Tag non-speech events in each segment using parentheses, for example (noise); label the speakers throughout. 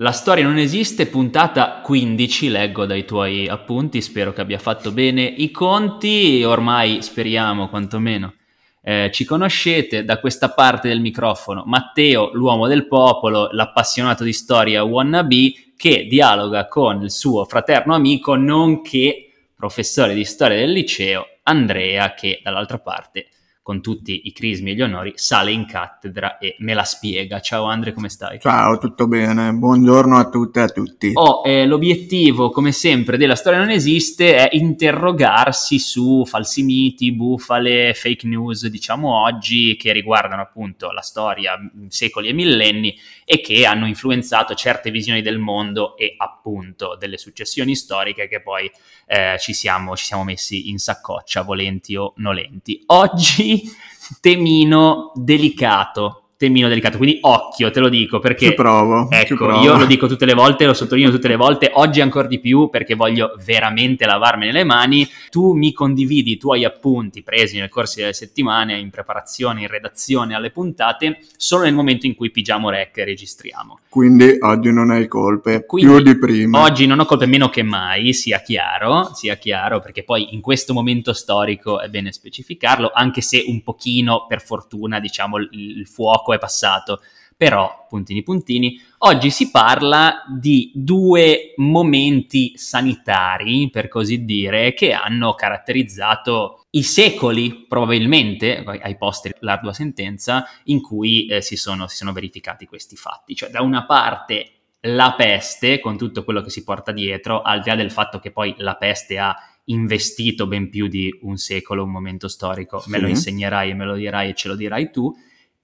Speaker 1: La storia non esiste, puntata 15, leggo dai tuoi appunti, spero che abbia fatto bene i conti, ormai speriamo quantomeno. Eh, ci conoscete, da questa parte del microfono Matteo, l'uomo del popolo, l'appassionato di storia wannabe, che dialoga con il suo fraterno amico, nonché professore di storia del liceo, Andrea, che dall'altra parte con tutti i crismi e gli onori, sale in cattedra e me la spiega. Ciao Andre, come stai?
Speaker 2: Ciao, tutto bene? Buongiorno a tutte e a tutti.
Speaker 1: Oh, eh, l'obiettivo, come sempre, della storia non esiste è interrogarsi su falsi miti, bufale, fake news, diciamo oggi, che riguardano appunto la storia secoli e millenni e che hanno influenzato certe visioni del mondo e appunto delle successioni storiche che poi eh, ci, siamo, ci siamo messi in saccoccia, volenti o nolenti. Oggi (laughs) temino delicato temino delicato, quindi occhio, te lo dico perché...
Speaker 2: Ci provo.
Speaker 1: Ecco,
Speaker 2: ci provo.
Speaker 1: io lo dico tutte le volte, lo sottolineo tutte le volte, oggi ancora di più perché voglio veramente lavarmene le mani. Tu mi condividi i tuoi appunti presi nel corso delle settimane, in preparazione, in redazione alle puntate, solo nel momento in cui pigiamo rec e registriamo.
Speaker 2: Quindi oggi non hai colpe, quindi, più di prima.
Speaker 1: Oggi non ho colpe meno che mai, sia chiaro, sia chiaro, perché poi in questo momento storico è bene specificarlo, anche se un pochino, per fortuna, diciamo, il, il fuoco poco è passato, però, puntini puntini, oggi si parla di due momenti sanitari, per così dire, che hanno caratterizzato i secoli, probabilmente, ai posti l'ardua sentenza, in cui eh, si, sono, si sono verificati questi fatti. Cioè, da una parte la peste, con tutto quello che si porta dietro, al di là del fatto che poi la peste ha investito ben più di un secolo, un momento storico, me lo insegnerai e me lo dirai e ce lo dirai tu,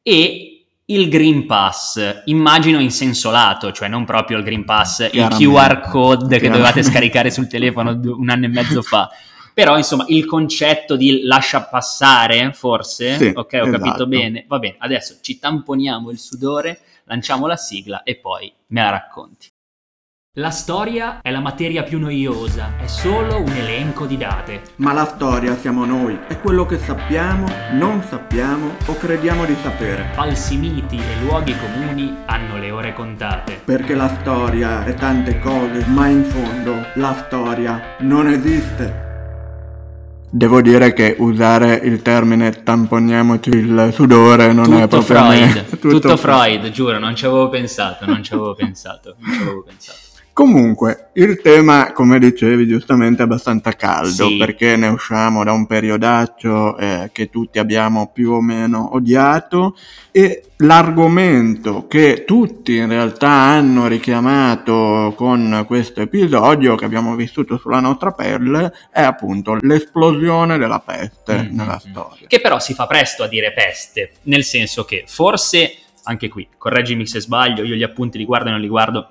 Speaker 1: e il Green Pass, immagino in senso lato, cioè non proprio il Green Pass, il QR code che dovevate scaricare sul telefono un anno e mezzo fa. Però, insomma, il concetto di lascia passare, forse,
Speaker 2: sì,
Speaker 1: ok, ho
Speaker 2: esatto.
Speaker 1: capito bene. Va bene, adesso ci tamponiamo il sudore, lanciamo la sigla e poi me la racconti. La storia è la materia più noiosa, è solo un elenco di date.
Speaker 2: Ma la storia siamo noi, è quello che sappiamo, non sappiamo o crediamo di sapere.
Speaker 1: Falsi miti e luoghi comuni hanno le ore contate.
Speaker 2: Perché la storia è tante cose, ma in fondo la storia non esiste. Devo dire che usare il termine tamponiamoci il sudore non
Speaker 1: tutto
Speaker 2: è proprio
Speaker 1: Freud, (laughs) tutto, tutto Freud, giuro, non ci avevo pensato, non ci avevo pensato, non ci avevo pensato.
Speaker 2: Comunque, il tema, come dicevi giustamente, è abbastanza caldo
Speaker 1: Sì.
Speaker 2: perché ne usciamo da un periodaccio eh, che tutti abbiamo più o meno odiato e l'argomento che tutti in realtà hanno richiamato con questo episodio che abbiamo vissuto sulla nostra pelle è appunto l'esplosione della peste
Speaker 1: Mm,
Speaker 2: nella storia.
Speaker 1: Che però si fa presto a dire peste, nel senso che forse, anche qui, correggimi se sbaglio, io gli appunti li guardo e non li guardo,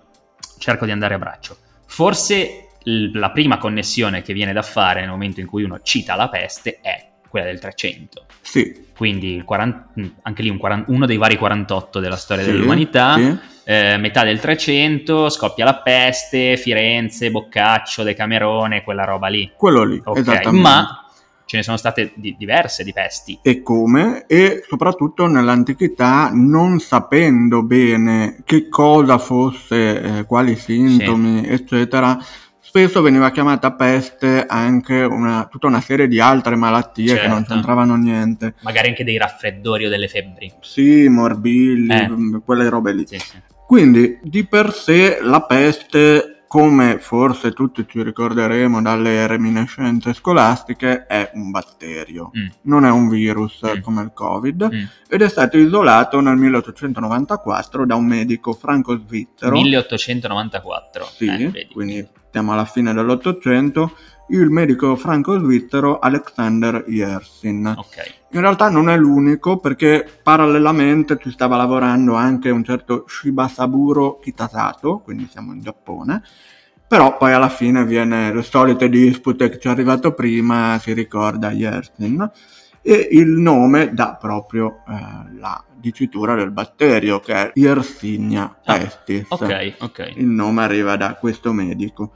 Speaker 1: cerco di andare a braccio. Forse la prima connessione che viene da fare nel momento in cui uno cita la peste è quella del 300.
Speaker 2: Sì,
Speaker 1: Quindi il 40 mm, anche lì un 40 uno dei vari 48 della storia
Speaker 2: sì,
Speaker 1: dell'umanità.
Speaker 2: sì.
Speaker 1: Eh, metà del 300, scoppia la peste, Firenze, Boccaccio, Decamerone, quella roba lì.
Speaker 2: quello lì,
Speaker 1: Ok,
Speaker 2: esattamente.
Speaker 1: ma ce ne sono state di- diverse di pesti.
Speaker 2: e come e soprattutto nell'antichità non sapendo bene che cosa fosse, eh, quali sintomi, eccetera, spesso veniva chiamata peste anche una, tutta una serie di altre malattie che non
Speaker 1: Certo.
Speaker 2: c'entravano niente.
Speaker 1: Magari anche dei raffreddori o delle febbri.
Speaker 2: Sì, morbilli,
Speaker 1: Eh.
Speaker 2: quelle robe lì.
Speaker 1: Sì, sì.
Speaker 2: Quindi di per sé la peste, come forse tutti ci ricorderemo dalle reminiscenze scolastiche, è un batterio.
Speaker 1: Mm.
Speaker 2: Non è un virus
Speaker 1: Mm.
Speaker 2: come il Covid
Speaker 1: Mm.
Speaker 2: ed è stato isolato nel 1894 da un medico franco-svizzero.
Speaker 1: 1894.
Speaker 2: Sì,
Speaker 1: eh,
Speaker 2: quindi siamo alla fine dell'Ottocento. Il medico franco-svizzero Alexander Yersin.
Speaker 1: Ok.
Speaker 2: In realtà non è l'unico perché parallelamente ci stava lavorando anche un certo Shibasaburo Kitasato, quindi siamo in Giappone. Però poi alla fine viene le solite dispute che ci è arrivato prima, si ricorda Yersin. E il nome dà proprio eh, la dicitura del batterio che è Yersinia
Speaker 1: Ah,
Speaker 2: pestis.
Speaker 1: Ok, ok.
Speaker 2: Il nome arriva da questo medico.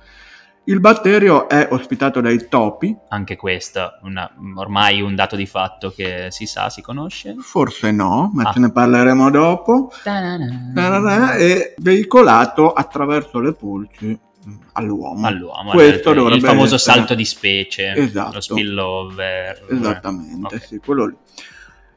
Speaker 2: Il batterio è ospitato dai topi.
Speaker 1: Anche questo, una, ormai un dato di fatto che si sa, si conosce.
Speaker 2: Forse no, ma ah. ce ne parleremo dopo. Ta-da-da. E veicolato attraverso le pulci all'uomo.
Speaker 1: all'uomo Questo il, il famoso essere... salto di specie, esatto. lo spillover.
Speaker 2: Esattamente, okay. sì, quello lì.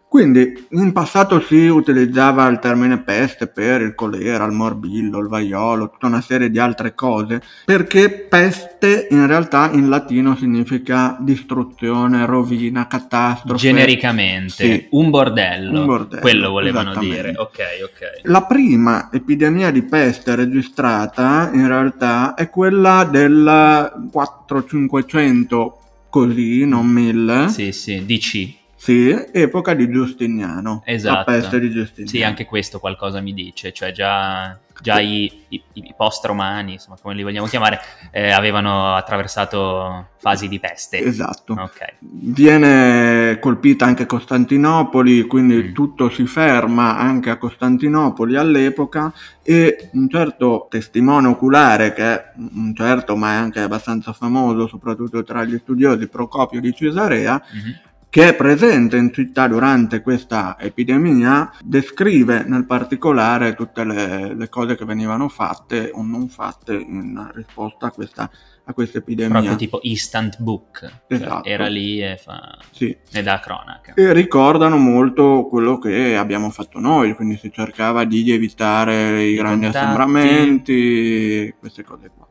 Speaker 2: Quindi in passato si utilizzava il termine peste per il colera, il morbillo, il vaiolo, tutta una serie di altre cose, perché peste in realtà in latino significa distruzione, rovina, catastrofe.
Speaker 1: Genericamente, sì. un, bordello, un bordello, quello volevano dire. Ok, ok.
Speaker 2: La prima epidemia di peste registrata in realtà è quella del 4-500 così, non 1000.
Speaker 1: Sì, sì, DC.
Speaker 2: Sì, epoca di Giustiniano.
Speaker 1: Esatto.
Speaker 2: La peste di Giustiniano.
Speaker 1: Sì, anche questo qualcosa mi dice, cioè già, già i, i, i post-romani, insomma, come li vogliamo chiamare, eh, avevano attraversato fasi di peste.
Speaker 2: Esatto. Okay. Viene colpita anche Costantinopoli, quindi mm. tutto si ferma anche a Costantinopoli all'epoca e un certo testimone oculare, che è un certo ma è anche abbastanza famoso, soprattutto tra gli studiosi, Procopio di Cesarea, mm-hmm che è presente in città durante questa epidemia, descrive nel particolare tutte le, le cose che venivano fatte o non fatte in risposta a questa, a questa epidemia.
Speaker 1: Proprio tipo instant book, cioè esatto. Cioè era lì e, fa...
Speaker 2: sì.
Speaker 1: e dà cronaca.
Speaker 2: E ricordano molto quello che abbiamo fatto noi, quindi si cercava di evitare i, I grandi contatti. assembramenti, queste cose qua.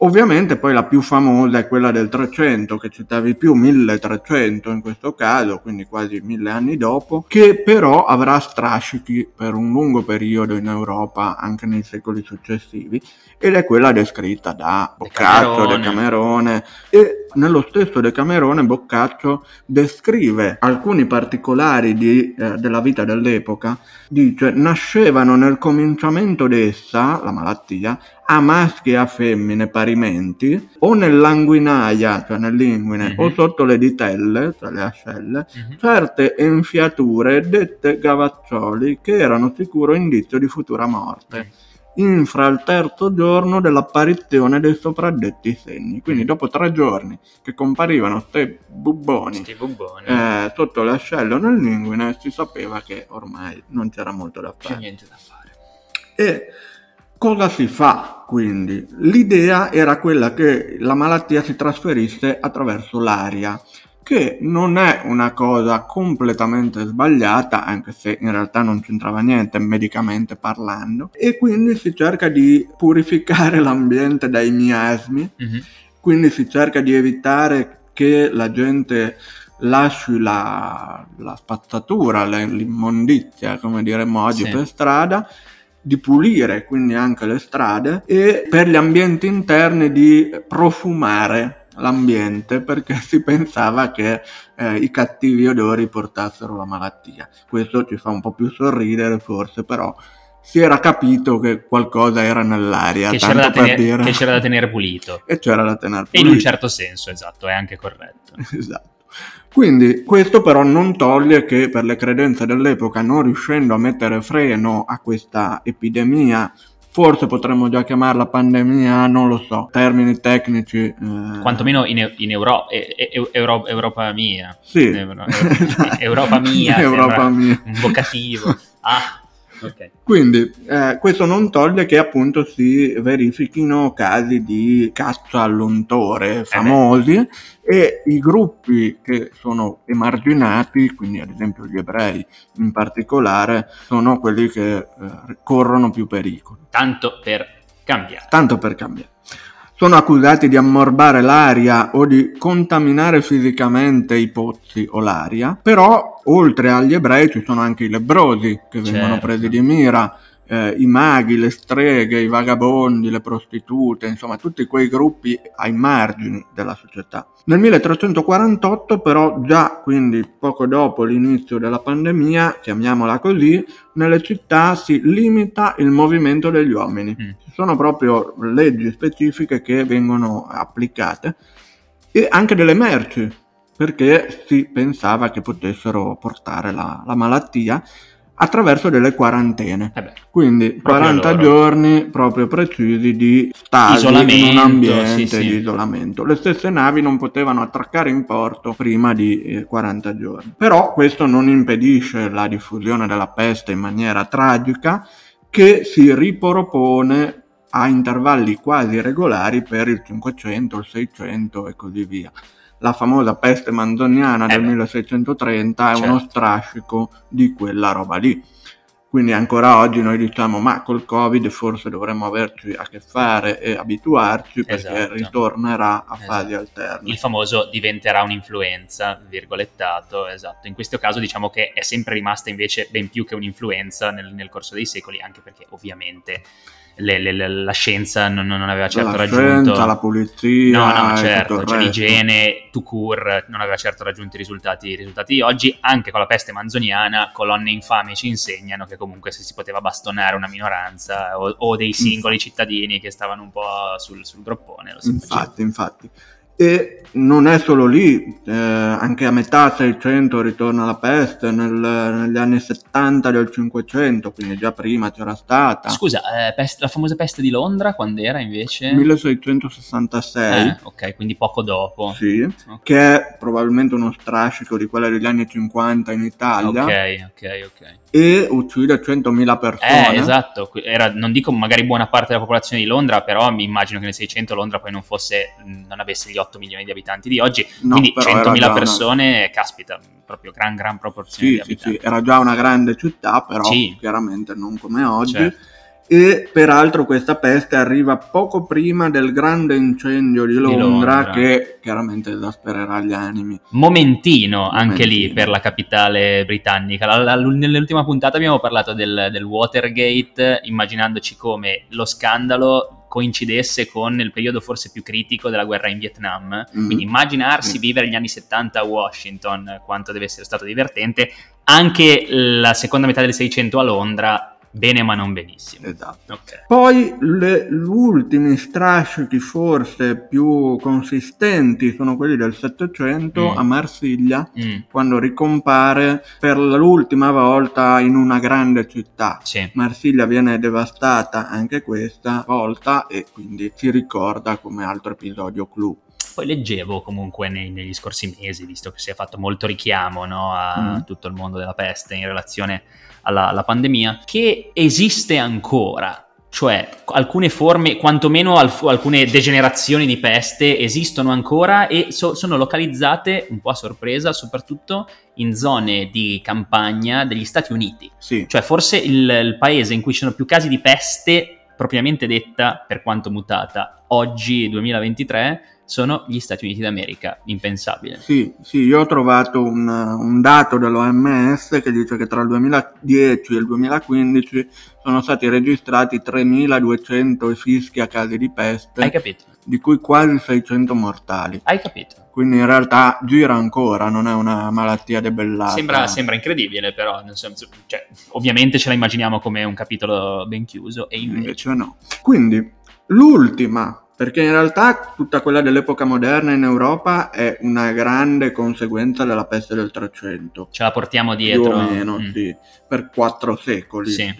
Speaker 2: Ovviamente poi la più famosa è quella del 300 che citavi più, 1300 in questo caso, quindi quasi mille anni dopo, che però avrà strascichi per un lungo periodo in Europa anche nei secoli successivi ed è quella descritta da Boccaccio, Decamerone, Decamerone e nello stesso Decamerone Boccaccio descrive alcuni particolari di, eh, della vita dell'epoca, dice nascevano nel cominciamento d'essa, la malattia, a maschi e a femmine parimenti, o nell'anguinaia, cioè nell'inguine, mm-hmm. o sotto le ditelle, cioè le ascelle, mm-hmm. certe enfiature dette gavaccioli che erano sicuro indizio di futura morte. Mm infra il terzo giorno dell'apparizione dei sopradetti segni. Quindi dopo tre giorni che comparivano questi bubboni,
Speaker 1: bubboni.
Speaker 2: Eh, sotto l'ascello nell'inguine si sapeva che ormai non c'era molto da fare.
Speaker 1: C'è niente da fare.
Speaker 2: E Cosa si fa quindi? L'idea era quella che la malattia si trasferisse attraverso l'aria, che non è una cosa completamente sbagliata, anche se in realtà non c'entrava niente medicamente parlando, e quindi si cerca di purificare (laughs) l'ambiente dai miasmi, mm-hmm. quindi si cerca di evitare che la gente lasci la, la spazzatura, l'immondizia, come diremmo oggi, sì. per strada di pulire quindi anche le strade e per gli ambienti interni di profumare l'ambiente perché (laughs) si pensava che eh, i cattivi odori portassero la malattia. Questo ci fa un po' più sorridere forse, però si era capito che qualcosa era nell'aria.
Speaker 1: Che, c'era da, tenere, che c'era da tenere pulito. (laughs)
Speaker 2: E c'era da tenere
Speaker 1: pulito. E in un certo senso, esatto, è anche corretto. (laughs)
Speaker 2: esatto. Quindi questo però non toglie che per le credenze dell'epoca, non riuscendo a mettere freno a questa epidemia, forse potremmo già chiamarla pandemia, non lo so, termini tecnici. Eh...
Speaker 1: Quantomeno in, in Euro, Euro, Europa mia.
Speaker 2: Sì.
Speaker 1: Euro, (laughs) Europa mia. (laughs)
Speaker 2: Europa mia.
Speaker 1: Un vocativo. Ah, Okay.
Speaker 2: Quindi eh, questo non toglie che appunto si verifichino casi di caccia all'untore famosi eh e i gruppi che sono emarginati, quindi ad esempio gli ebrei in particolare, sono quelli che eh, corrono più pericoli.
Speaker 1: Tanto per cambiare.
Speaker 2: Tanto per cambiare sono accusati di ammorbare l'aria o di contaminare fisicamente i pozzi o l'aria, però oltre agli ebrei ci sono anche i lebrosi che vengono certo. presi di mira eh, i maghi, le streghe, i vagabondi, le prostitute, insomma tutti quei gruppi ai margini della società. Nel 1348 però già quindi poco dopo l'inizio della pandemia, chiamiamola così, nelle città si limita il movimento degli uomini. Mm. Sono proprio leggi specifiche che vengono applicate e anche delle merci perché si pensava che potessero portare la, la malattia attraverso delle quarantene.
Speaker 1: Eh beh,
Speaker 2: Quindi
Speaker 1: Proprio
Speaker 2: 40
Speaker 1: loro.
Speaker 2: giorni proprio precisi di stasi
Speaker 1: Isolamento,
Speaker 2: in un ambiente
Speaker 1: sì, sì.
Speaker 2: di isolamento. Le stesse navi non potevano attraccare in porto prima di eh, 40 giorni. Però questo non impedisce la diffusione della peste in maniera tragica che si ripropone a intervalli quasi regolari per il 500, il 600 e così via. La famosa peste manzoniana
Speaker 1: Eh
Speaker 2: del
Speaker 1: beh.
Speaker 2: 1630 è
Speaker 1: Certo.
Speaker 2: uno strascico di quella roba lì. Quindi ancora oggi noi diciamo ma col Covid forse dovremmo averci a che fare e abituarci perché
Speaker 1: Esatto.
Speaker 2: ritornerà a
Speaker 1: Esatto.
Speaker 2: fasi alterne.
Speaker 1: il famoso diventerà un'influenza, virgolettato, esatto. In questo caso diciamo che è sempre rimasta invece ben più che un'influenza nel, nel corso dei secoli, anche perché ovviamente le- le- le- la scienza non, non aveva certo
Speaker 2: la
Speaker 1: raggiunto...
Speaker 2: scienza, la pulizia,
Speaker 1: No, no, certo, cioè l'igiene tout court non aveva certo raggiunto i risultati, i risultati di oggi, anche con la peste manzoniana, colonne infami ci insegnano che comunque se si poteva bastonare una minoranza o, o dei singoli cittadini che stavano un po' sul, sul groppone, si faceva.
Speaker 2: Infatti, infatti. E non è solo lì, eh, anche a metà 600 ritorna la peste, nel- negli anni 70 del 500, quindi già prima c'era stata.
Speaker 1: Scusa, eh, peste- la famosa peste di Londra quando era invece?
Speaker 2: 1666,
Speaker 1: Eh, ok, quindi poco dopo.
Speaker 2: sì,
Speaker 1: Ok.
Speaker 2: che è probabilmente uno strascico di quella degli anni 50 in Italia,
Speaker 1: Ok, ok, ok.
Speaker 2: e uccide 100.000 persone.
Speaker 1: Eh, esatto, era, non dico magari buona parte della popolazione di Londra, però mi immagino che nel 600 Londra poi non fosse, non avesse gli 8 milioni di abitanti di oggi,
Speaker 2: No,
Speaker 1: quindi
Speaker 2: però era
Speaker 1: 100.000
Speaker 2: già una-
Speaker 1: persone, caspita, proprio gran gran proporzione
Speaker 2: Sì,
Speaker 1: di
Speaker 2: sì,
Speaker 1: abitanti.
Speaker 2: sì, era già una grande città, però
Speaker 1: Sì.
Speaker 2: chiaramente non come oggi.
Speaker 1: Certo.
Speaker 2: E peraltro questa peste arriva poco prima del grande incendio di Londra,
Speaker 1: Londra.
Speaker 2: che chiaramente esaspererà gli animi.
Speaker 1: Momentino anche lì
Speaker 2: Momentino.
Speaker 1: per la capitale britannica. La- la- nell'ultima puntata abbiamo parlato del, del Watergate, immaginandoci come lo scandalo coincidesse con il periodo forse più critico della guerra in Vietnam.
Speaker 2: Mm.
Speaker 1: Quindi immaginarsi
Speaker 2: Sì.
Speaker 1: vivere gli anni 70 a Washington, quanto deve essere stato divertente. Anche la seconda metà del 600 a Londra, bene ma non benissimo.
Speaker 2: Esatto.
Speaker 1: Ok.
Speaker 2: Poi le, gli ultimi strascichi forse più consistenti sono quelli del Settecento
Speaker 1: Mm.
Speaker 2: a Marsiglia,
Speaker 1: Mm,
Speaker 2: quando ricompare per l'ultima volta in una grande città.
Speaker 1: sì.
Speaker 2: Marsiglia viene devastata anche questa volta e quindi si ricorda come altro episodio clou.
Speaker 1: Poi leggevo comunque nei- negli scorsi mesi, visto che si è fatto molto richiamo no, a
Speaker 2: Mm.
Speaker 1: tutto il mondo della peste in relazione alla, alla pandemia, che esiste ancora. Cioè, alcune forme, quantomeno alf- alcune degenerazioni di peste esistono ancora e so- sono localizzate, un po' a sorpresa, soprattutto in zone di campagna degli Stati Uniti.
Speaker 2: Sì,
Speaker 1: Cioè, forse il, il paese in cui ci sono più casi di peste, propriamente detta, per quanto mutata, oggi 2023, sono gli Stati Uniti d'America. Impensabile.
Speaker 2: sì, sì, io ho trovato un, un dato dell'OMS che dice che tra il 2010 e il 2015 sono stati registrati 3.200 fischi a casi di peste,
Speaker 1: Hai capito?
Speaker 2: di cui quasi 600 mortali.
Speaker 1: Hai capito?
Speaker 2: Quindi in realtà gira ancora, non è una malattia debellata.
Speaker 1: Sembra, sembra incredibile, però, nel senso, cioè, ovviamente ce la immaginiamo come un capitolo ben chiuso, e invece.
Speaker 2: Invece no. Quindi l'ultima, perché in realtà tutta quella dell'epoca moderna in Europa è una grande conseguenza della peste del 300,
Speaker 1: Ce la portiamo
Speaker 2: più
Speaker 1: dietro.
Speaker 2: o meno,
Speaker 1: Mm.
Speaker 2: sì, per quattro secoli.
Speaker 1: Sì.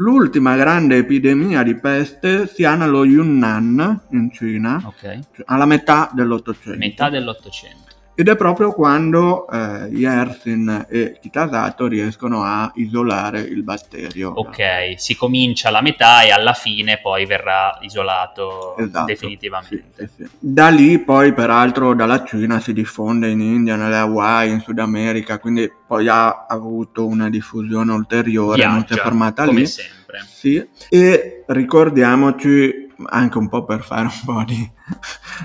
Speaker 2: L'ultima grande epidemia di peste si ha nello Yunnan, in Cina,
Speaker 1: Ok.
Speaker 2: cioè alla metà dell'Ottocento.
Speaker 1: Metà dell'Ottocento.
Speaker 2: Ed è proprio quando eh, Yersin e Kitasato riescono a isolare il batterio.
Speaker 1: Ok, si comincia alla metà e alla fine poi verrà isolato
Speaker 2: Esatto,
Speaker 1: definitivamente.
Speaker 2: sì, sì. Da lì poi peraltro dalla Cina si diffonde in India, nelle Hawaii, in Sud America, quindi poi ha avuto una diffusione ulteriore, non si è
Speaker 1: Viaggia,
Speaker 2: fermata
Speaker 1: come
Speaker 2: lì.
Speaker 1: sempre.
Speaker 2: Sì. E ricordiamoci, anche un po' per fare un po' di,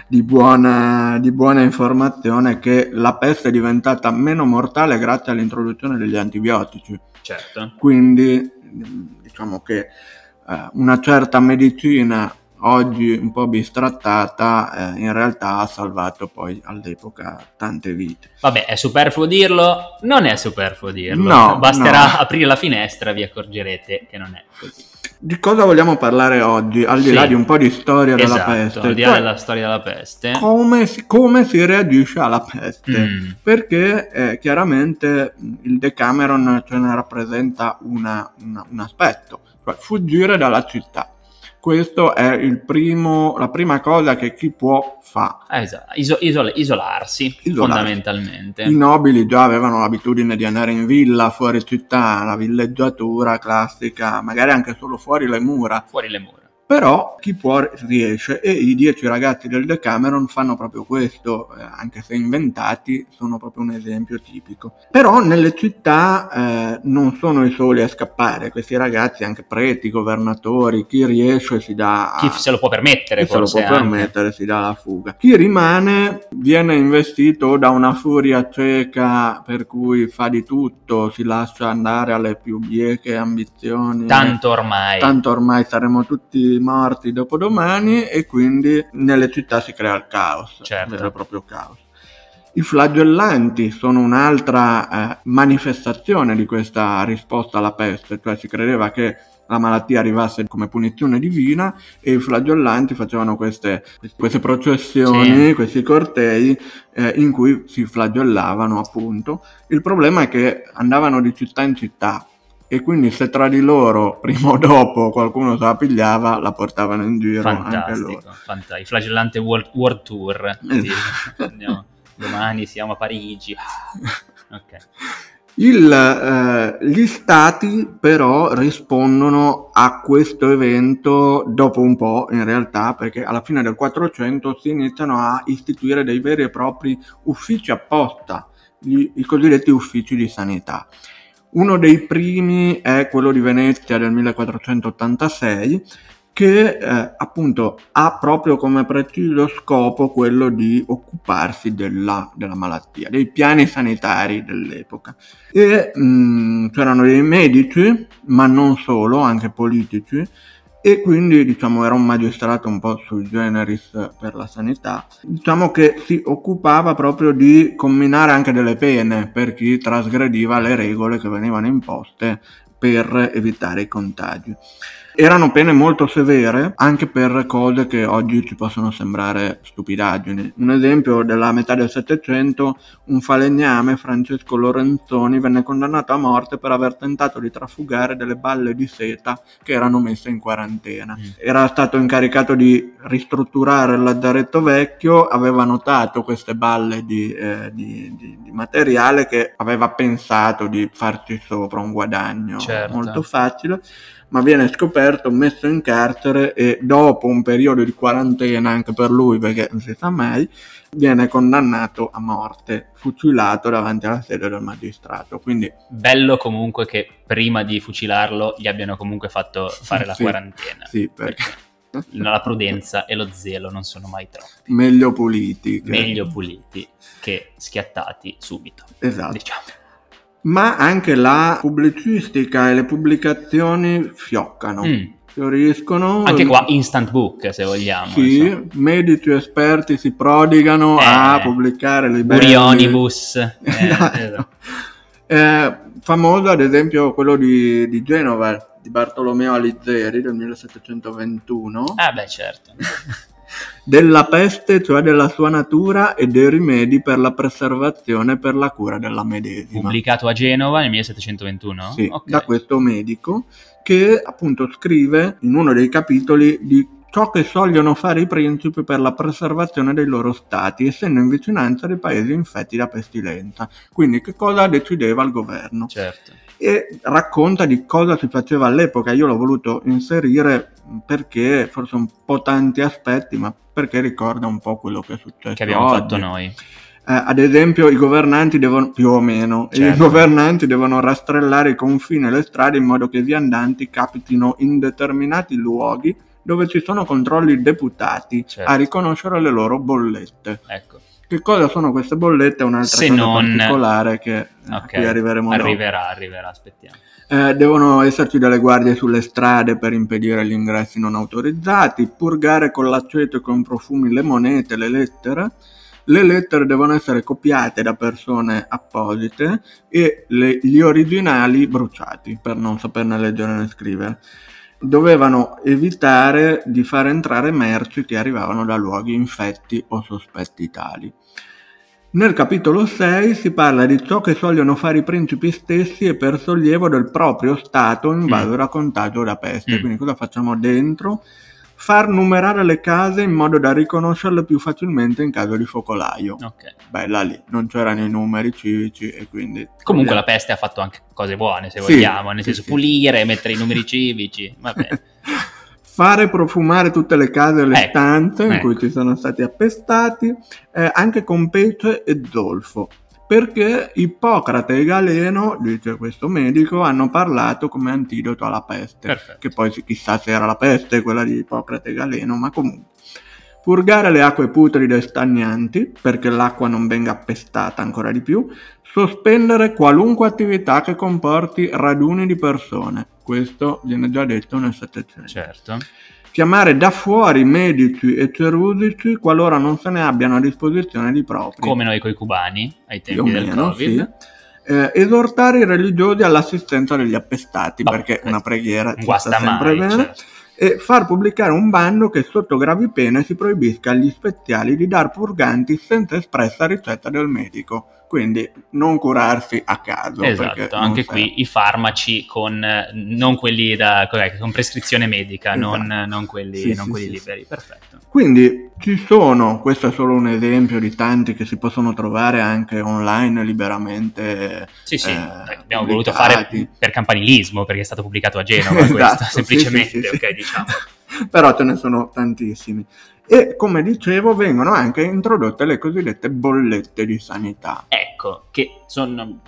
Speaker 2: di buona, di buona informazione, che la peste è diventata meno mortale grazie all'introduzione degli antibiotici.
Speaker 1: Certo.
Speaker 2: Quindi diciamo che eh, una certa medicina oggi un po' bistrattata eh, in realtà ha salvato poi all'epoca tante vite.
Speaker 1: Vabbè, è superfluo dirlo? Non è superfluo dirlo.
Speaker 2: No,
Speaker 1: Basterà
Speaker 2: no.
Speaker 1: aprire la finestra, vi accorgerete che non è così.
Speaker 2: Di cosa vogliamo parlare oggi, al di
Speaker 1: Sì.
Speaker 2: là di un po' di storia
Speaker 1: Esatto,
Speaker 2: della peste?
Speaker 1: al di là
Speaker 2: Cioè,
Speaker 1: della storia della peste.
Speaker 2: come, si, come si reagisce alla peste?
Speaker 1: Mm,
Speaker 2: Perché eh, chiaramente il Decameron ce ne rappresenta una- una- un aspetto, cioè fuggire dalla città. Questo è il primo, la prima cosa che chi può fa.
Speaker 1: eh, esatto, iso- isol- isolarsi,
Speaker 2: Isolarsi.
Speaker 1: fondamentalmente.
Speaker 2: I nobili già avevano l'abitudine di andare in villa, fuori città, la villeggiatura classica, magari anche solo fuori le mura.
Speaker 1: Fuori le mura.
Speaker 2: Però chi può riesce e i dieci ragazzi del Decameron fanno proprio questo, eh, anche se inventati, sono proprio un esempio tipico. Però nelle città eh, non sono i soli a scappare, questi ragazzi, anche preti, governatori, chi riesce si dà...
Speaker 1: Chi se lo può permettere,
Speaker 2: chi se lo può
Speaker 1: anche.
Speaker 2: permettere si dà la fuga. Chi rimane viene investito da una furia cieca per cui fa di tutto, si lascia andare alle più bieche ambizioni.
Speaker 1: Tanto ormai.
Speaker 2: Tanto ormai saremo tutti morti dopodomani e quindi nelle città si crea il caos,
Speaker 1: Certo.
Speaker 2: vero e proprio caos. I flagellanti sono un'altra eh, manifestazione di questa risposta alla peste, cioè si credeva che la malattia arrivasse come punizione divina e i flagellanti facevano queste, queste processioni,
Speaker 1: Sì.
Speaker 2: questi cortei eh, in cui si flagellavano appunto. Il problema è che andavano di città in città e quindi se tra di loro (laughs) prima o dopo qualcuno se la pigliava la portavano in giro anche loro.
Speaker 1: Fantastico, fantastico. Il flagellante World, World Tour. Sì,
Speaker 2: Esatto. (laughs)
Speaker 1: andiamo. Domani siamo a Parigi. (laughs) Ok.
Speaker 2: Il, eh, gli stati però rispondono a questo evento dopo un po' in realtà perché alla fine del 400 si iniziano a istituire dei veri e propri uffici apposta, gli- i cosiddetti uffici di sanità. Uno dei primi è quello di Venezia del 1486 che eh, appunto ha proprio come preciso scopo quello di occuparsi della, della malattia, dei piani sanitari dell'epoca. E mh, c'erano dei medici, ma non solo, anche politici, e quindi diciamo era un magistrato un po' sui generis per la sanità. Diciamo che si occupava proprio di comminare anche delle pene per chi trasgrediva le regole che venivano imposte per evitare i contagi. Erano pene molto severe anche per cose che oggi ci possono sembrare stupidaggini. Un esempio della metà del Settecento, un falegname, Francesco Lorenzoni, venne condannato a morte per aver tentato di trafugare delle balle di seta che erano messe in quarantena.
Speaker 1: Mm.
Speaker 2: Era stato incaricato di ristrutturare il lazzaretto vecchio, aveva notato queste balle di, eh, di- di- di materiale che aveva pensato di farci sopra un guadagno
Speaker 1: Certo.
Speaker 2: molto facile ma viene scoperto, messo in carcere e dopo un periodo di quarantena anche per lui, perché non si sa mai, viene condannato a morte, fucilato davanti alla sede del magistrato. Quindi
Speaker 1: Bello comunque che prima di fucilarlo gli abbiano comunque fatto fare la
Speaker 2: Sì,
Speaker 1: quarantena.
Speaker 2: sì, perché
Speaker 1: La prudenza e lo zelo non sono mai troppi.
Speaker 2: meglio puliti. che-
Speaker 1: Meglio puliti che schiattati subito.
Speaker 2: Esatto.
Speaker 1: Diciamo.
Speaker 2: Ma anche la pubblicistica e le pubblicazioni fioccano,
Speaker 1: Mm.
Speaker 2: fioriscono.
Speaker 1: Anche qua instant book se vogliamo.
Speaker 2: Sì,
Speaker 1: insomma.
Speaker 2: medici esperti si prodigano
Speaker 1: Eh,
Speaker 2: a pubblicare libri.
Speaker 1: Burionibus. (laughs) eh,
Speaker 2: Esatto.
Speaker 1: esatto.
Speaker 2: Eh, famoso ad esempio quello di, di Genova di Bartolomeo Alizzeri del 1721
Speaker 1: Ah beh certo. (laughs)
Speaker 2: della peste cioè della sua natura e dei rimedi per la preservazione e per la cura della medesima
Speaker 1: Pubblicato a Genova nel 1721?
Speaker 2: Sì,
Speaker 1: Ok.
Speaker 2: da questo medico che appunto scrive in uno dei capitoli di ciò che sogliono fare i principi per la preservazione dei loro stati, essendo in vicinanza dei paesi infetti da pestilenza. Quindi che cosa decideva il governo?
Speaker 1: Certo.
Speaker 2: E racconta di cosa si faceva all'epoca. Io l'ho voluto inserire perché forse un po' tanti aspetti, ma perché ricorda un po' quello che è successo.
Speaker 1: Che abbiamo
Speaker 2: oggi.
Speaker 1: fatto noi.
Speaker 2: Eh, ad esempio, i governanti devono, più o meno, i
Speaker 1: Certo.
Speaker 2: governanti devono rastrellare i confini e le strade in modo che i viandanti capitino in determinati luoghi dove ci sono controlli deputati
Speaker 1: Certo.
Speaker 2: a riconoscere le loro bollette.
Speaker 1: Ecco.
Speaker 2: Che cosa sono queste bollette? È un'altra
Speaker 1: Se
Speaker 2: cosa
Speaker 1: non-
Speaker 2: particolare che a
Speaker 1: Ok.
Speaker 2: cui arriveremo dopo.
Speaker 1: Arriverà, arriverà, aspettiamo.
Speaker 2: Eh, devono esserci delle guardie sulle strade per impedire gli ingressi non autorizzati, purgare con l'aceto e con profumi le monete, le lettere. Le lettere devono essere copiate da persone apposite e le- gli originali bruciati per non saperne leggere né scrivere. dovevano evitare di far entrare merci che arrivavano da luoghi infetti o sospetti tali. Nel capitolo 6 si parla di ciò che sogliono fare i principi stessi e per sollievo del proprio stato in base mm. al contagio da peste. Mm. Quindi cosa facciamo dentro? Far numerare le case in modo da riconoscerle più facilmente in caso di focolaio.
Speaker 1: Ok.
Speaker 2: Bella lì, non c'erano i numeri civici e quindi...
Speaker 1: Comunque la peste ha fatto anche cose buone, se sì, vogliamo, nel senso sì, pulire, mettere i numeri civici, vabbè. (laughs)
Speaker 2: fare profumare tutte le case e le ecco, stanze ecco. in cui ci sono stati appestati, eh, anche con pece e zolfo. Perché Ippocrate e Galeno, dice questo medico, hanno parlato come antidoto alla peste. Perfetto. Che poi chissà se era la peste quella di Ippocrate e Galeno, ma comunque. Purgare le acque putride e stagnanti, perché l'acqua non venga appestata ancora di più. Sospendere qualunque attività che comporti raduni di persone questo viene già detto nel Settecento.
Speaker 1: Certo.
Speaker 2: Chiamare da fuori medici e cerusici qualora non se ne abbiano a disposizione di propri.
Speaker 1: Come noi coi cubani ai tempi del meno, Covid. Sì.
Speaker 2: Eh, esortare i religiosi all'assistenza degli appestati, Vabbè, perché una preghiera ci sta sempre mai, bene. Certo. E far pubblicare un bando che sotto gravi pene si proibisca agli speziali di dar purganti senza espressa ricetta del medico quindi non curarsi a caso.
Speaker 1: Esatto, anche qui i farmaci con, non quelli da, con prescrizione medica, esatto. non, non, quelli, sì, non sì, quelli sì, liberi, perfetto.
Speaker 2: Quindi ci sono, questo è solo un esempio di tanti che si possono trovare anche online liberamente.
Speaker 1: Sì, sì, eh, abbiamo voluto fare per campanilismo perché è stato pubblicato a Genova (laughs) esatto, questo, semplicemente, ok, diciamo. (laughs)
Speaker 2: Però ce ne sono tantissimi e come dicevo vengono anche introdotte le cosiddette bollette di sanità.
Speaker 1: Ecco, che sono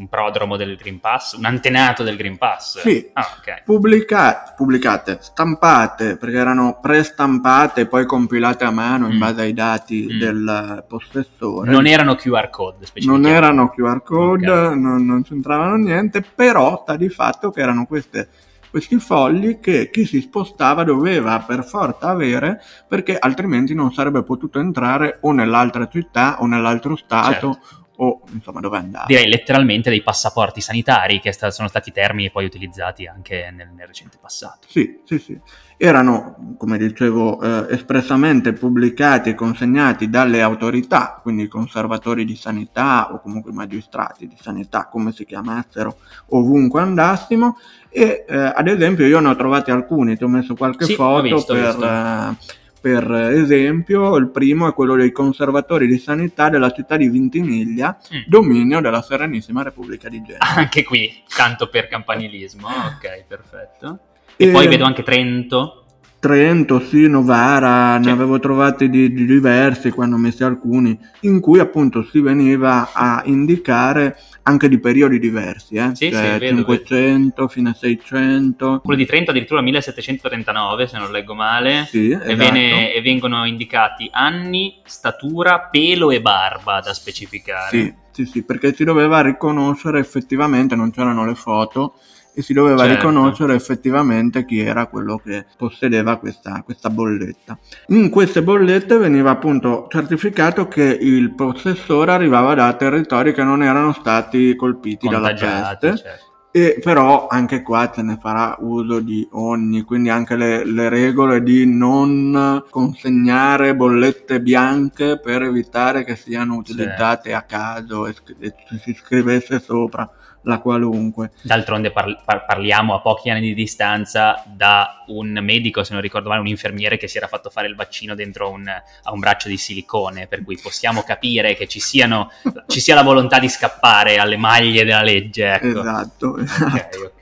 Speaker 1: un prodromo del Green Pass, un antenato del Green Pass.
Speaker 2: Sì, ah, okay. Pubblica- pubblicate, stampate, perché erano prestampate e poi compilate a mano in mm. base ai dati mm. del possessore.
Speaker 1: Non erano QR code,
Speaker 2: Non erano QR code, okay. non, non c'entravano niente, però sta di fatto che erano queste questi fogli che chi si spostava doveva per forza avere perché altrimenti non sarebbe potuto entrare o nell'altra città o nell'altro stato certo. O insomma dove andare.
Speaker 1: Direi letteralmente dei passaporti sanitari che sono stati termini poi utilizzati anche nel, nel recente passato.
Speaker 2: Sì, sì, sì erano, come dicevo, eh, espressamente pubblicati e consegnati dalle autorità, quindi i conservatori di sanità o comunque i magistrati di sanità, come si chiamassero, ovunque andassimo. E eh, ad esempio io ne ho trovati alcuni, ti ho messo qualche sì, foto visto, per, eh, per, esempio, il primo è quello dei conservatori di sanità della città di Vintimiglia, mm. dominio della Serenissima Repubblica di Genova.
Speaker 1: Anche qui, tanto per campanilismo, (laughs) ok, perfetto. E, e poi vedo anche Trento.
Speaker 2: Trento, sì, Novara, ne avevo trovati di, di, diversi, quando messi alcuni, in cui appunto si veniva a indicare anche di periodi diversi, eh?
Speaker 1: sì,
Speaker 2: cioè,
Speaker 1: sì, vedo,
Speaker 2: 500 vedo. fino a 600.
Speaker 1: Quello di Trento addirittura 1739, se non leggo male,
Speaker 2: sì,
Speaker 1: esatto. e, viene, e vengono indicati anni, statura, pelo e barba da specificare.
Speaker 2: Sì, sì, sì, perché si doveva riconoscere effettivamente, non c'erano le foto, e si doveva certo. riconoscere effettivamente chi era quello che possedeva questa, questa, bolletta. In queste bollette veniva appunto certificato che il possessore arrivava da territori che non erano stati colpiti dalla peste. Certo. E però anche qua se ne farà uso di ogni, quindi anche le, le regole di non consegnare bollette bianche per evitare che siano utilizzate certo. a caso e, e si scrivesse sopra la qualunque.
Speaker 1: D'altronde par- par- parliamo a pochi anni di distanza da un medico, se non ricordo male, un infermiere che si era fatto fare il vaccino dentro un, a un braccio di silicone, per cui possiamo capire che ci, siano, ci sia la volontà di scappare alle maglie della legge. Ecco.
Speaker 2: Esatto, esatto. Okay, okay.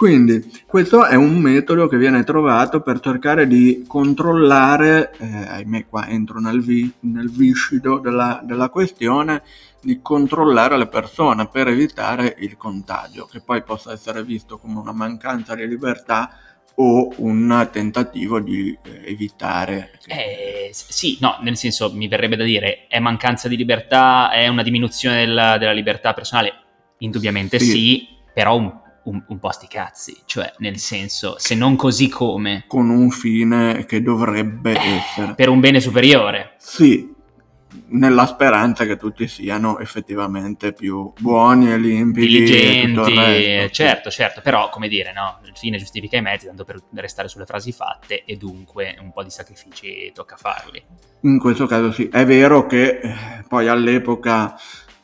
Speaker 2: Quindi questo è un metodo che viene trovato per cercare di controllare, eh, ahimè qua entro nel, vi- nel viscido della, della questione, di controllare le persone per evitare il contagio, che poi possa essere visto come una mancanza di libertà o un tentativo di eh, evitare.
Speaker 1: Eh, sì, no, nel senso mi verrebbe da dire è mancanza di libertà, è una diminuzione della, della libertà personale? Indubbiamente sì, sì però un, un, un, po' sti cazzi, cioè nel senso se non così come.
Speaker 2: Con un fine che dovrebbe eh, essere.
Speaker 1: Per un bene superiore.
Speaker 2: Sì, nella speranza che tutti siano effettivamente più buoni e limpidi.
Speaker 1: Diligenti, resto, certo, sì. certo, però come dire, no, il fine giustifica i mezzi, tanto per restare sulle frasi fatte e dunque un po' di sacrifici tocca farli.
Speaker 2: In questo caso sì, è vero che eh, poi all'epoca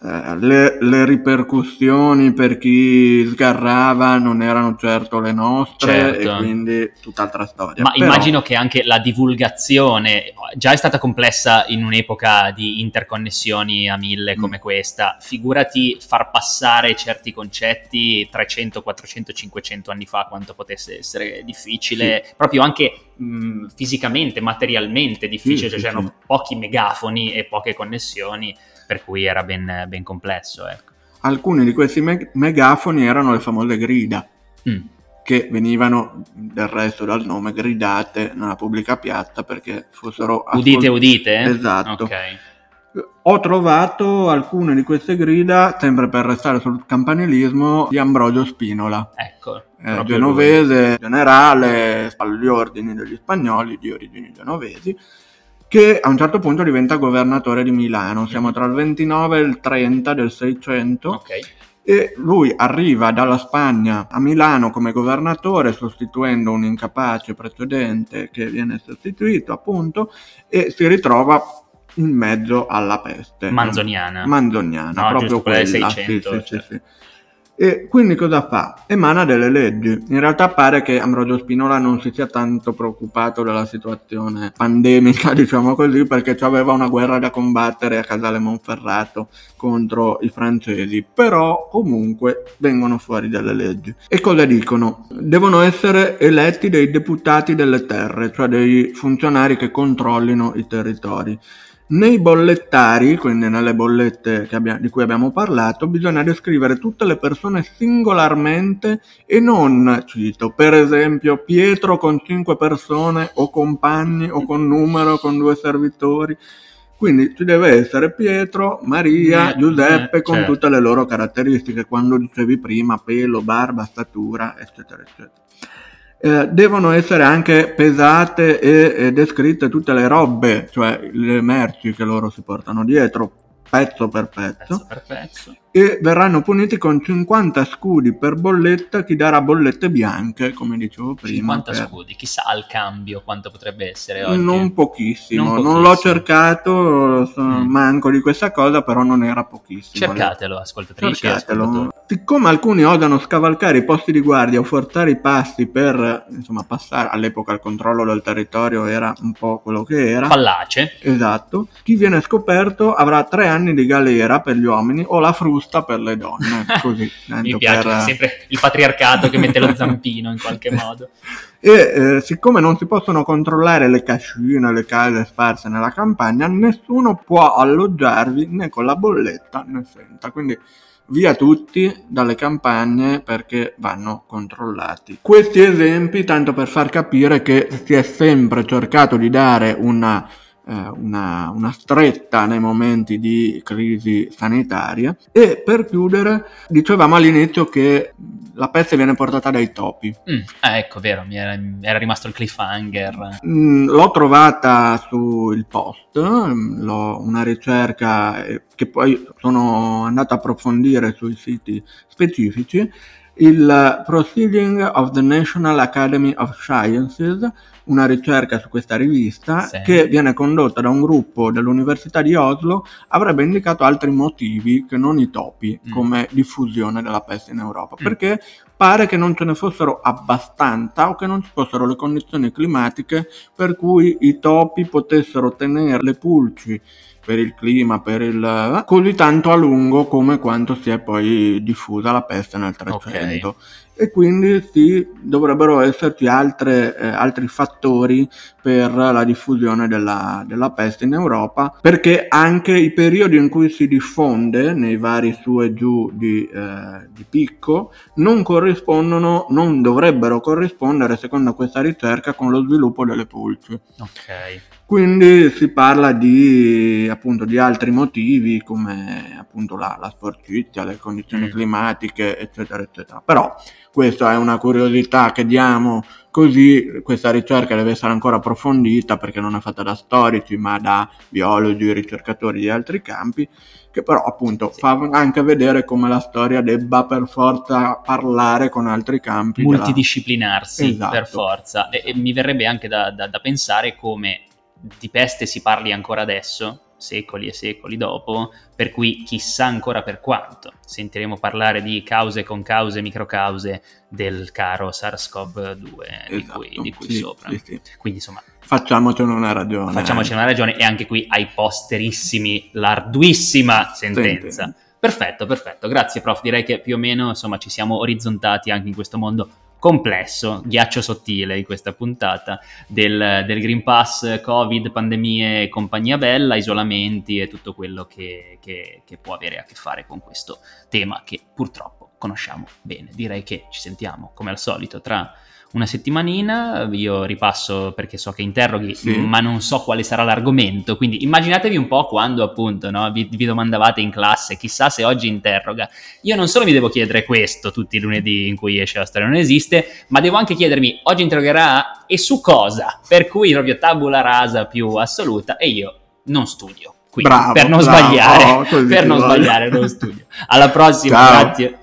Speaker 2: eh, le, le, ripercussioni per chi sgarrava non erano certo le nostre certo. e quindi tutt'altra storia.
Speaker 1: Ma Però... immagino che anche la divulgazione già è stata complessa in un'epoca di interconnessioni a mille mm. come questa, figurati far passare certi concetti 300, 400, 500 anni fa quanto potesse essere difficile, sì. proprio anche mh, fisicamente, materialmente difficile, sì, cioè sì, c'erano pochi megafoni e poche connessioni per cui era ben, ben complesso. Ecco.
Speaker 2: Alcuni di questi me- megafoni erano le famose grida, mm. che venivano del resto dal nome gridate nella pubblica piazza perché fossero...
Speaker 1: Ascol- udite, udite?
Speaker 2: Esatto. Okay. Ho trovato alcune di queste grida, sempre per restare sul campanilismo, di Ambrogio Spinola.
Speaker 1: Ecco.
Speaker 2: Eh, genovese, lui. generale, agli ordini degli spagnoli, di origini genovesi che a un certo punto diventa governatore di Milano, siamo tra il 29 e il 30 del 600.
Speaker 1: Okay.
Speaker 2: E lui arriva dalla Spagna a Milano come governatore, sostituendo un incapace precedente che viene sostituito, appunto, e si ritrova in mezzo alla peste.
Speaker 1: Manzoniana.
Speaker 2: Manzoniana, no, proprio quella. 600, sì, sì, cioè. sì, e quindi cosa fa? Emana delle leggi. In realtà pare che Ambrogio Spinola non si sia tanto preoccupato della situazione pandemica, (laughs) diciamo così, perché aveva una guerra da combattere a Casale Monferrato contro i francesi, però comunque vengono fuori delle leggi. E cosa dicono? Devono essere eletti dei deputati delle terre, cioè dei funzionari che controllino i territori. Nei bollettari, quindi nelle bollette abbiamo, di cui abbiamo parlato, bisogna descrivere tutte le persone singolarmente e non, cito, per esempio Pietro con cinque persone o compagni o con numero, con due servitori. Quindi ci deve essere Pietro, Maria, eh, Giuseppe eh, con certo. tutte le loro caratteristiche, quando dicevi prima pelo, barba, statura, eccetera, eccetera eh, devono essere anche pesate e, e descritte tutte le robe, cioè le merci che loro si portano dietro, pezzo per pezzo,
Speaker 1: pezzo, per pezzo.
Speaker 2: E verranno puniti con 50 scudi per bolletta chi darà bollette bianche, come dicevo prima.
Speaker 1: 50 per... scudi, chissà al cambio quanto potrebbe essere oggi.
Speaker 2: Non pochissimo, non, pochissimo. non l'ho cercato, sono mm. manco di questa cosa, però non era pochissimo.
Speaker 1: Cercatelo, ascoltatrici.
Speaker 2: Cercatelo. Siccome alcuni osano scavalcare i posti di guardia o forzare i passi per insomma, passare all'epoca il controllo del territorio era un po' quello che era.
Speaker 1: Fallace.
Speaker 2: Esatto. Chi viene scoperto avrà tre anni di galera per gli uomini o la frusta per le donne. (laughs) Così.
Speaker 1: Mi piace per... sempre il patriarcato che mette lo zampino in qualche (laughs) modo.
Speaker 2: E eh, siccome non si possono controllare le cascine, le case sparse nella campagna, nessuno può alloggiarvi né con la bolletta né senza. Quindi via tutti dalle campagne perché vanno controllati. Questi esempi tanto per far capire che si è sempre cercato di dare una eh, una, una, stretta nei momenti di crisi sanitaria. E per chiudere, dicevamo all'inizio che la peste viene portata dai topi.
Speaker 1: Mm, ah, ecco, vero, mi era, era rimasto il cliffhanger.
Speaker 2: Mm, l'ho trovata sul post, l'ho, una ricerca eh, che poi sono andato a approfondire sui siti specifici. Il Proceeding of the National Academy of Sciences una ricerca su questa rivista sì. che viene condotta da un gruppo dell'Università di Oslo avrebbe indicato altri motivi che non i topi mm. come diffusione della peste in Europa, mm. perché pare che non ce ne fossero abbastanza o che non ci fossero le condizioni climatiche per cui i topi potessero tenere le pulci per il clima, per il così tanto a lungo come quanto si è poi diffusa la peste nel 300. Okay e quindi sì, dovrebbero esserci altre, eh, altri fattori per la diffusione della, della, peste in Europa, perché anche i periodi in cui si diffonde nei vari su e giù di, eh, di picco non corrispondono, non dovrebbero corrispondere, secondo questa ricerca, con lo sviluppo delle pulci.
Speaker 1: Ok.
Speaker 2: Quindi si parla di, appunto, di altri motivi come appunto la, la sporcizia, le condizioni mm. climatiche, eccetera, eccetera. Però questa è una curiosità che diamo così, questa ricerca deve essere ancora approfondita perché non è fatta da storici ma da biologi, ricercatori di altri campi, che però appunto sì. fa anche vedere come la storia debba per forza parlare con altri campi.
Speaker 1: Multidisciplinarsi della... esatto. per forza. E, e, mi verrebbe anche da, da, da pensare come di peste si parli ancora adesso, secoli e secoli dopo, per cui chissà ancora per quanto sentiremo parlare di cause con cause, microcause del caro SARS-CoV-2 esatto, di cui, di cui sì, sopra. Sì, sì. Quindi insomma...
Speaker 2: Facciamocene una ragione.
Speaker 1: Facciamocene una ragione e anche qui ai posterissimi l'arduissima sentenza. Senti. Perfetto, perfetto. Grazie prof. Direi che più o meno insomma ci siamo orizzontati anche in questo mondo complesso, ghiaccio sottile in questa puntata del, del, Green Pass, Covid, pandemie compagnia bella, isolamenti e tutto quello che, che, che può avere a che fare con questo tema che purtroppo conosciamo bene. Direi che ci sentiamo come al solito tra una settimanina, io ripasso perché so che interroghi, sì. ma non so quale sarà l'argomento, quindi immaginatevi un po' quando appunto no, vi, vi, domandavate in classe, chissà se oggi interroga. Io non solo mi devo chiedere questo tutti i lunedì in cui esce la storia non esiste, ma devo anche chiedermi oggi interrogherà e su cosa, per cui proprio tabula rasa più assoluta e io non studio. Quindi, bravo, per non bravo, sbagliare, oh, per non sbagliare non studio. Alla prossima, Ciao. grazie.